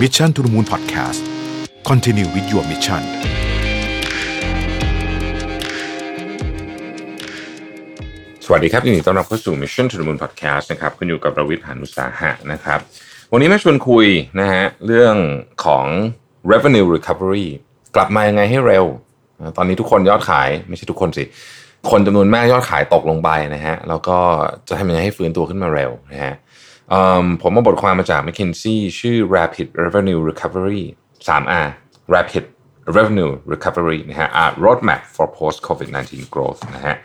Mission to the Moon Podcast Continue with your mission สวัสดีครับยินดีต้อนรับเข้าสู่ Mission to the Moon Podcast นะครับคุณอยู่กับประวิทย์หานุสาหะนะครับ วันนี้มาชวนคุยนะฮะเรื่องของ revenue recovery กลับมายังไงให้เร็ว ตอนนี้ทุกคนยอดขายไม่ใช่ทุกคนสิ คนจำนวนมากยอดขายตกลงไปนะฮะแล้วก็จะทำยังไงให้ฟื้นตัวขึ้นมาเร็วนะฮะ ผมมาบทความมาจาก McKinsey ชื่อ Rapid Revenue Recovery 3R Rapid Revenue Recovery นะฮะ A Roadmap for Post COVID-19 Growth นะฮะ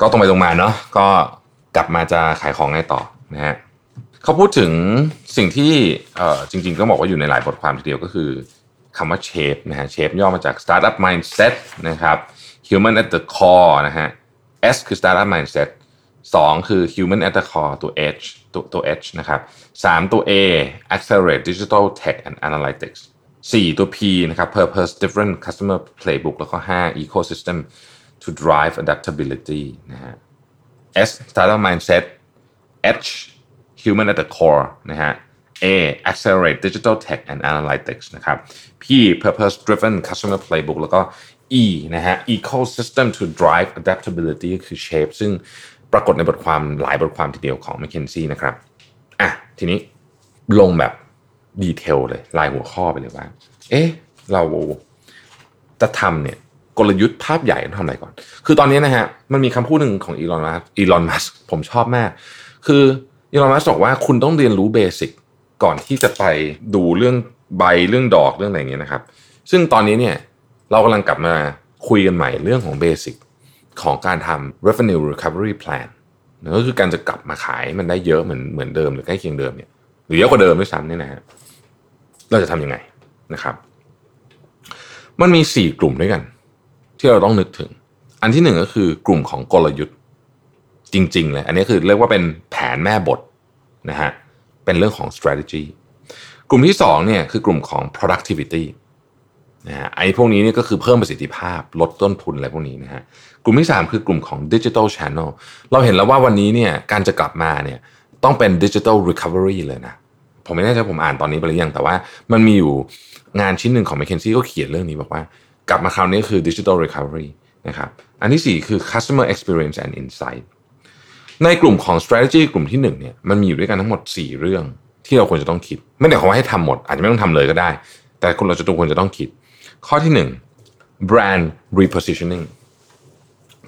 ก็ตรงไปตรงมาเนาะก็กลับมาจะขายของไงต่อนะฮะเขาพูดถึงสิ่งที่จริงๆก็บอกว่าอยู่ในหลายบทความทีเดียวก็คือคำว่า shape นะฮะ shape ย่อมาจาก startup mindset นะครับ human at the core นะฮะ S คือ startup mindset 2 คือ human at the core ตัว H ตัวตัว H นะครับ 3 ตัว A accelerate digital tech and analytics 4 ตัว P นะครับ purpose different customer playbook แล้วก็ 5 ecosystem to drive adaptability นะฮะ S startup mindset H human at the core นะฮะ A accelerate digital tech and analytics นะครับ P purpose driven customer playbook แล้วก็ E นะฮะ ecosystem to drive adaptability คือ shape ซึ่ง ปรากฏในบทความหลายบทความทีเดียวของ McKinsey นะครับอะทีนี้ลงแบบ detail เลยรายหัวข้อไปเลยว่า เอ๊ะ เราจะทำเนี่ยกลยุทธ์ภาพใหญ่ต้องทำอะไรก่อน คือตอนนี้นะฮะมันมีคำพูดหนึ่งของอีลอนมัสก์ อีลอนมัสก์ ผมชอบมาก คืออีลอนมัสก์ บอกว่าคุณต้องเรียนรู้ basic ก่อนที่จะไปดูเรื่องใบเรื่องดอกเรื่องอะไรอย่างเงี้ยนะครับ ซึ่งตอนนี้เนี่ยเรากำลังกลับมาคุยกันใหม่เรื่องของเบสิก ของการทำ revenue recovery plan นะก็คือการจะกลับมาขายมันได้เยอะเหมือนเหมือนเดิมหรือใกล้เคียงเดิมเนี่ยหรือเยอะกว่าเดิมด้วยซ้ำเนี่ยนะฮะเราจะทำยังไงนะครับ มันมีสี่กลุ่มด้วยกัน ที่เราต้องนึกถึง อันที่หนึ่งก็คือกลุ่มของกลยุทธ์จริงๆเลยอันนี้คือเรียกว่าเป็นแผนแม่บทนะฮะเป็นเรื่องของ strategy กลุ่มที่สองเนี่ยคือกลุ่มของ productivity นะฮะไอ้พวกนี้เนี่ยก็คือเพิ่มประสิทธิภาพลดต้นทุนอะไรพวกนี้นะฮะกลุ่มที่สามคือกลุ่มของ digital channel เราเห็นแล้วว่าวันนี้เนี่ยการจะกลับมาเนี่ยต้องเป็น digital recovery เลยนะ ผมไม่แน่ใจผมอ่านตอนนี้ไปหรือยัง แต่ว่ามันมีอยู่งานชิ้นหนึ่งของ McKinsey ก็เขียนเรื่องนี้บอกว่า กลับมาคราวนี้คือ digital recovery นะครับอันที่ 4 คือ customer experience and insight ในกลุ่มของ strategy กลุ่มที่1เนี่ยมันมีอยู่ด้วยกันทั้งหมด 4 เรื่องที่เราควรจะต้องคิด ไม่ได้ขอว่าให้ทำหมด อาจจะไม่ต้องทำเลยก็ได้ แต่คนเราจะต้องควรจะต้องคิด ข้อที่ 1 brand repositioning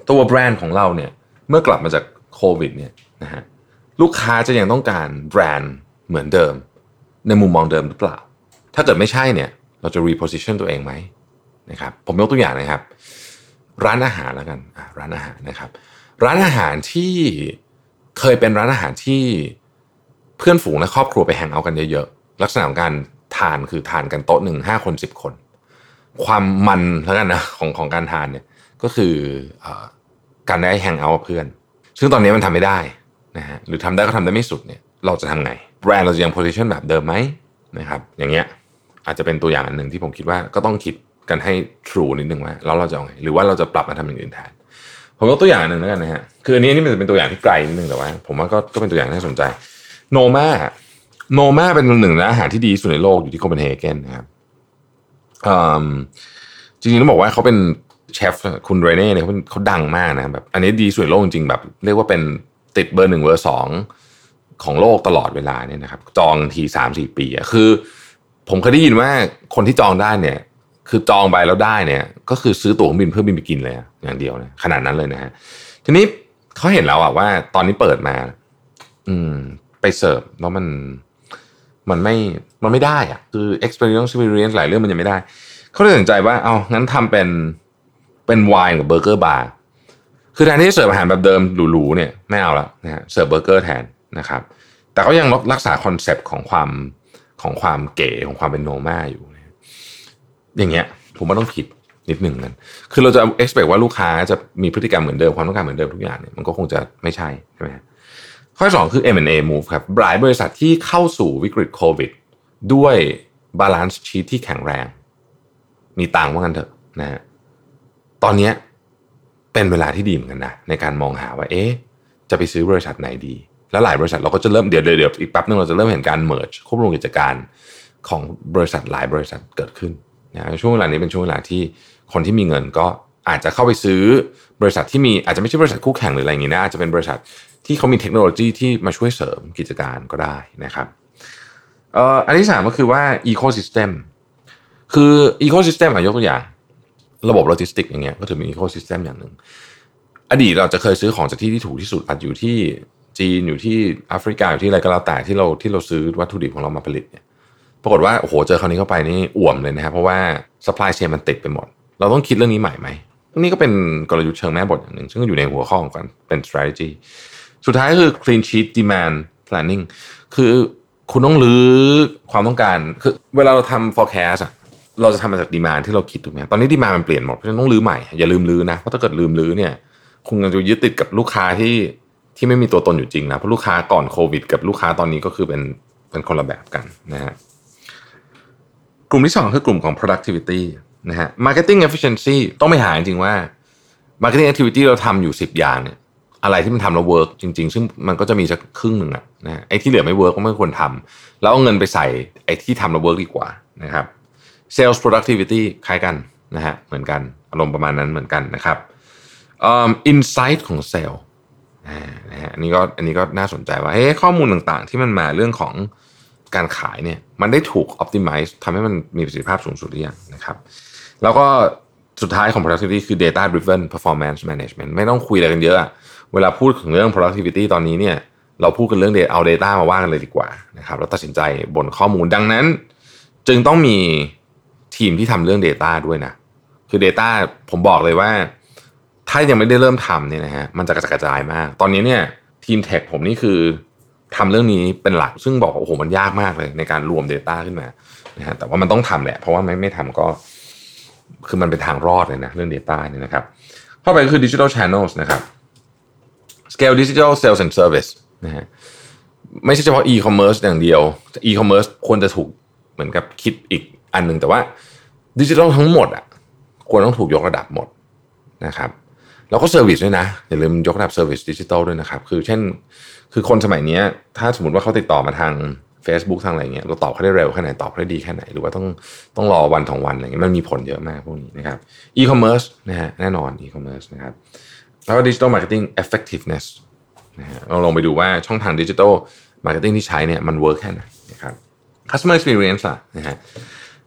ตัวแบรนด์ของเราเนี่ยเมื่อกลับมาจากโควิดเนี่ยนะฮะลูกค้าจะยังต้องการแบรนด์เหมือนเดิม ในมุมมองเดิมหรือเปล่า ถ้าเกิดไม่ใช่เนี่ยเราจะ reposition ตัวเองไหมนะครับผมยกตัวอย่างนะครับ ร้านอาหารแล้วกันร้านอาหารนะครับ ร้านอาหารที่เคยเป็นร้านอาหารที่เพื่อนฝูงและครอบครัวไปแฮงเอาท์กันเยอะๆลักษณะของการทานคือทานกันโต๊ะหนึ่งห้าคนสิบคน ความมันแล้วกันนะของของการทานเนี่ยก็คืออการได้แฮงเอาท์เพื่อน ซึ่งตอนนี้มันทำไม่ได้นะฮะหรือทำได้ก็ทำได้ไม่สุดเนี่ยเราจะทำไง แบรนด์เราจะยัง position แบบเดิมไหมนะครับอย่างเงี้ยอาจจะเป็นตัวอย่างอันหนึ่งที่ผมคิดว่าก็ต้องคิดกันให้ through นิดนึงว่าแล้วเราจะเอาไงหรือว่าเราจะปรับมาทำอย่างอื่นแทนผมยกตัวอย่างหนึ่งแล้วกันนะฮะคืออันนี้นี่มันจะเป็นตัวอย่างที่ไกลนิดนึงแต่ว่า ผมว่าก็ก็เป็นตัวอย่างที่น่าสนใจโนมาโนมาเป็นหนึ่งในอาหารที่ดีสุดในโลกอยู่ที่โคเปนเฮเกนนะครับ จริงๆต้องบอกว่าเขาเป็นเชฟคุณเรเน่เนี่ยเขาเขาดังมากนะแบบอันนี้ดีสุดโลกจริงๆแบบ เรียกว่าเป็นติดเบอร์หนึ่งเบอร์สองของโลกตลอดเวลาเนี่ยนะครับ จองทีสามสี่ปีอะคือ ผมเคยได้ยินว่าคนที่จองได้เนี่ย คือจองไปแล้วได้เนี่ย ก็คือซื้อตั๋วเครื่องบินเพื่อบินไปกินเลยอย่างเดียวนะขนาดนั้นเลยนะฮะทีนี้เขาเห็นแล้วอะว่า ตอนนี้เปิดมา อืม ไปเสิร์ฟแล้วมัน มันไม่มันไม่ได้อะคือ experience experience หลายเรื่องมันยังไม่ได้ เขาเลยตัดสินใจว่าเอางั้นทำเป็นเป็นไวน์กับเบอร์เกอร์บาร์คือแทนที่จะเสิร์ฟอาหารแบบเดิมหรูๆเนี่ยไม่เอาแล้วนะฮะเสิร์ฟเบอร์เกอร์แทนนะครับแต่ก็ยังรักษาคอนเซปต์ของความของความเก๋ของความเป็นโนมาอยู่ อย่างเงี้ย ผมว่าต้องคิดนิดหนึ่งกันคือเราจะ expect ว่าลูกค้าจะมีพฤติกรรมเหมือนเดิมความต้องการเหมือนเดิมทุกอย่างเนี่ยมันก็คงจะไม่ใช่ใช่ไหม ข้อสองคือ M&A move ครับหลายบริษัทที่เข้าสู่วิกฤตโควิด ด้วยbalance sheet ที่แข็งแรง มีตังค์ว่ากันเถอะนะฮะตอนนี้เป็นเวลาที่ดีเหมือนกันนะในการมองหาว่าเอ๊ะจะไปซื้อบริษัทไหนดี แล้วหลายบริษัทเราก็จะเริ่มเดี๋ยวเดี๋ยวอีกแป๊บนึงเราจะเริ่มเห็นการ merge ควบรวมกิจการของบริษัทหลายบริษัทเกิดขึ้นนะช่วงเวลานี้เป็นช่วงเวลาที่คนที่มีเงินก็อาจจะเข้าไปซื้อบริษัทที่มีอาจจะไม่ใช่บริษัทคู่แข่งหรืออะไรอย่างนี้นะอาจจะเป็นบริษัท ที่เขามีเทคโนโลยีที่มาช่วยเสริมกิจการก็ได้นะครับอันที่สามก็คือว่า ecosystem คือ ecosystem ยกตัวอย่าง ระบบโลจิสติกอย่างเงี้ยก็ถือเป็น ecosystem อย่างหนึ่งอดีตเราจะเคยซื้อของจากที่ที่ถูกที่สุดอาจอยู่ที่จีนอยู่ที่แอฟริกาอยู่ที่อะไรก็แล้วแต่ที่เราที่เราซื้อวัตถุดิบของเรามาผลิตเนี่ยปรากฏว่าโอ้โหเจอคราวนี้เข้าไปนี่อ่วมเลยนะครับเพราะว่า supply chain มันติดไปหมด เราต้องคิดเรื่องนี้ใหม่ไหมนี่ก็เป็นกลยุทธ์เชิงแม่บทอย่างหนึ่งซึ่งอยู่ในหัวข้อของการเป็น strategy สุดท้ายคือ clean sheet demand planning คือคุณต้องรื้อความต้องการ คือเวลาเราทำ forecast อะเราจะทำมาจากดีมานที่เราคิดถูกไหมตอนนี้ดีมานมันเปลี่ยนหมดเพราะฉะนั้นต้องรื้อใหม่ อย่าลืมรื้อนะ เพราะถ้าเกิดลืมรื้อเนี่ย คุณจะยึดติดกับลูกค้าที่ที่ไม่มีตัวตนอยู่จริงนะ เพราะลูกค้าก่อนโควิด กับลูกค้าตอนนี้ก็คือเป็นเป็นคนละแบบกันนะฮะ กลุ่มที่สองคือกลุ่มของ productivity นะฮะ marketing efficiency ต้องไปหาจริงว่า marketing activity เราทำอยู่ 10 อย่างเนี่ย อะไรที่มันทำแล้ว work จริง ๆ ซึ่งมันก็จะมีสักครึ่งหนึ่งอะนะไอ้ที่เหลือไม่ work ก็ไม่ควรทำแล้วเอาเงินไปใส่ไอ้ที่ทำแล้ว work ดีกว่านะครับ sales productivity คล้ายกันนะฮะเหมือนกันอารมณ์ประมาณนั้นเหมือนกันนะครับ um, insight ของเซลล์นะฮะอันนี้ก็อันนี้ก็น่าสนใจว่าเฮ้ยข้อมูลต่างๆ ที่มันมาเรื่องของการขายเนี่ยมันได้ถูก optimize ทำให้มันมีประสิทธิภาพสูงสุดหรือยังนะครับ แล้วก็สุดท้ายของ productivity คือ data driven performance management ไม่ต้องคุยอะไรกันเยอะ เวลาพูดถึงเรื่อง productivity ตอนนี้เนี่ยเราพูดกันเรื่องเอา data มาว่ากันเลยดีกว่านะครับแล้วตัดสินใจบนข้อมูลดังนั้น จึงต้องมีทีมที่ทำเรื่อง Data ด้วยนะ คือ Data ผมบอกเลยว่า ถ้ายังไม่ได้เริ่มทำเนี่ยนะฮะมันจะกระจายจายมาก ตอนนี้เนี่ยทีมเทคผมนี่คือทำเรื่องนี้เป็นหลัก ซึ่งบอกโอ้โหมันยากมากเลยในการรวม Data ขึ้นมานะฮะแต่ว่ามันต้องทำแหละ เพราะว่าไม่ไม่ทำก็ คือมันเป็นทางรอดเลยนะเรื่อง Data เนี่ยนะครับ เข้าไปก็คือ Digital Channels นะครับ Scale Digital Sales and Service นะฮะไม่ใช่เฉพาะ e-commerce อย่างเดียว e-commerce ควรจะถูกเหมือนกับคิดอีกอันหนึ่งแต่ว่าดิจิทัลทั้งหมดอะควรต้องถูกยกระดับหมดนะครับแล้วก็ service ด้วยนะ อย่าลืมยกระดับ service digital ด้วยนะครับ คือเช่น คือคนสมัยนี้ถ้าสมมติว่าเขาติดต่อมาทาง Facebook ทางอะไรเงี้ยเราตอบเขาได้เร็วแค่ไหน ตอบเขาได้ดีแค่ไหน หรือว่าต้องต้องรอวันสองวันอะไรเงี้ยมันมีผลเยอะมากพวกนี้นะครับอีคอมเมิร์ซนะฮะแน่นอนอีคอมเมิร์ซนะครับ แล้วก็ digital marketing effectiveness นะฮะเราลองไปดูว่าช่องทาง digital marketing ที่ใช้เนี่ยมัน work แค่ไหนนะครับ customer experience อะนะฮะ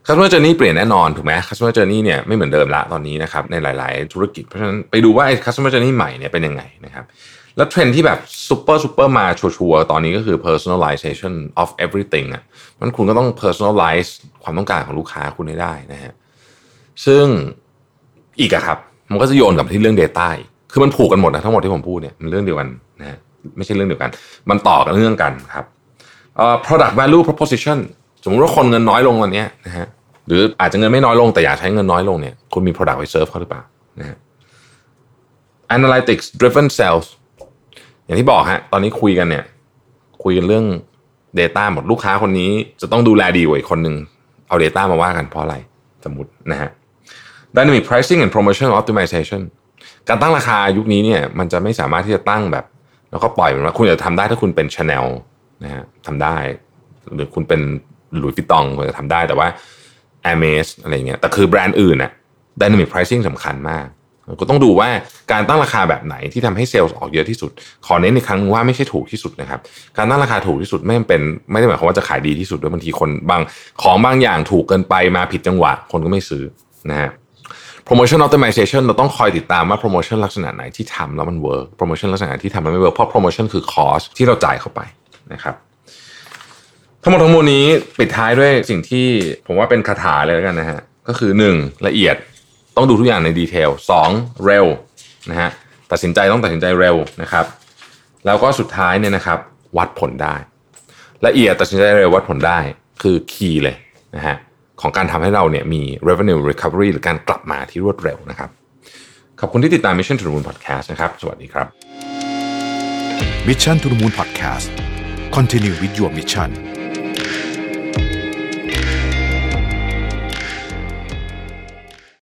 customer journey เปลี่ยนแน่นอนถูกไหม customer journey เนี่ยไม่เหมือนเดิมละตอนนี้นะครับในหลาย ๆ ธุรกิจ เพราะฉะนั้นไปดูว่าไอ้ customer journey ใหม่เนี่ยเป็นยังไงนะครับแล้วเทรนด์ที่แบบ super super mature ตอนนี้ก็คือ personalization of everything อะมันคุณก็ต้อง personalize ความต้องการของลูกค้าคุณให้ได้นะฮะซึ่งอีกอะครับ มันก็จะโยนกับที่เรื่อง Data คือมันผูกกันหมดนะทั้งหมดที่ผมพูดเนี่ยมันเรื่องเดียวกันนะฮะไม่ใช่เรื่องเดียวกัน มันต่อกันเรื่องกันครับเอ่อ product value proposition สมมติว่าคนเงินน้อยลงวันนี้นะฮะหรืออาจจะเงินไม่น้อยลงแต่อยากใช้เงินน้อยลงเนี่ยคุณมี product ไปเซิร์ฟเขาหรือเปล่านะฮะ analytics driven sales อย่างที่บอกฮะตอนนี้คุยกันเนี่ยคุยกันเรื่อง Data หมดลูกค้าคนนี้จะต้องดูแลดีกว่าอีกคนหนึ่งเอา Data มาว่ากันเพราะอะไรสมมตินะฮะ dynamic pricing and promotion optimization การตั้งราคายุคนี้เนี่ยมันจะไม่สามารถที่จะตั้งแบบ แล้วก็ปล่อยมันว่าคุณจะทำได้ถ้าคุณเป็น Chanel นะฮะทำได้ หรือคุณเป็นหลุยส์ฟิตตองคุณจะทำได้แต่ว่า a i r m e s อะไรเงี้ยแต่คือแบรนด์อื่นน่ะ dynamic pricing สำคัญมาก ก็ต้องดูว่าการตั้งราคาแบบไหนที่ทำให้เซลล์ออกเยอะที่สุด ขอเน้นอีกครั้งว่าไม่ใช่ถูกที่สุดนะครับ การตั้งราคาถูกที่สุดไม่เป็นไม่ได้หมายความว่าจะขายดีที่สุดด้วยบางทีคนบางของบางอย่างถูกเกินไปมาผิดจังหวะคนก็ไม่ซื้อนะฮะ promotion optimization เราต้องคอยติดตามว่า promotion ลักษณะไหนที่ทำแล้วมัน work promotion ลักษณะที่ทำแล้วไม่ work เพราะ promotion คือ cost ที่เราจ่ายเข้าไปนะครับทั้งหมดทั้งมวลนี้ปิดท้ายด้วยสิ่งที่ผมว่าเป็นคาถาเลยแล้วกันนะฮะก็คือ 1. ละเอียดต้องดูทุกอย่างในดีเทล 2. เร็วนะฮะตัดสินใจต้องตัดสินใจเร็วนะครับ แล้วก็สุดท้ายเนี่ยนะครับ วัดผลได้ ละเอียดตัดสินใจเร็ววัดผลได้คือคีย์เลยนะฮะ ของการทำให้เราเนี่ยมี revenue recovery หรือการกลับมาที่รวดเร็วนะครับ ขอบคุณที่ติดตาม Mission to the Moon Podcast นะครับ สวัสดีครับ Mission to the Moon Podcast Continue with your mission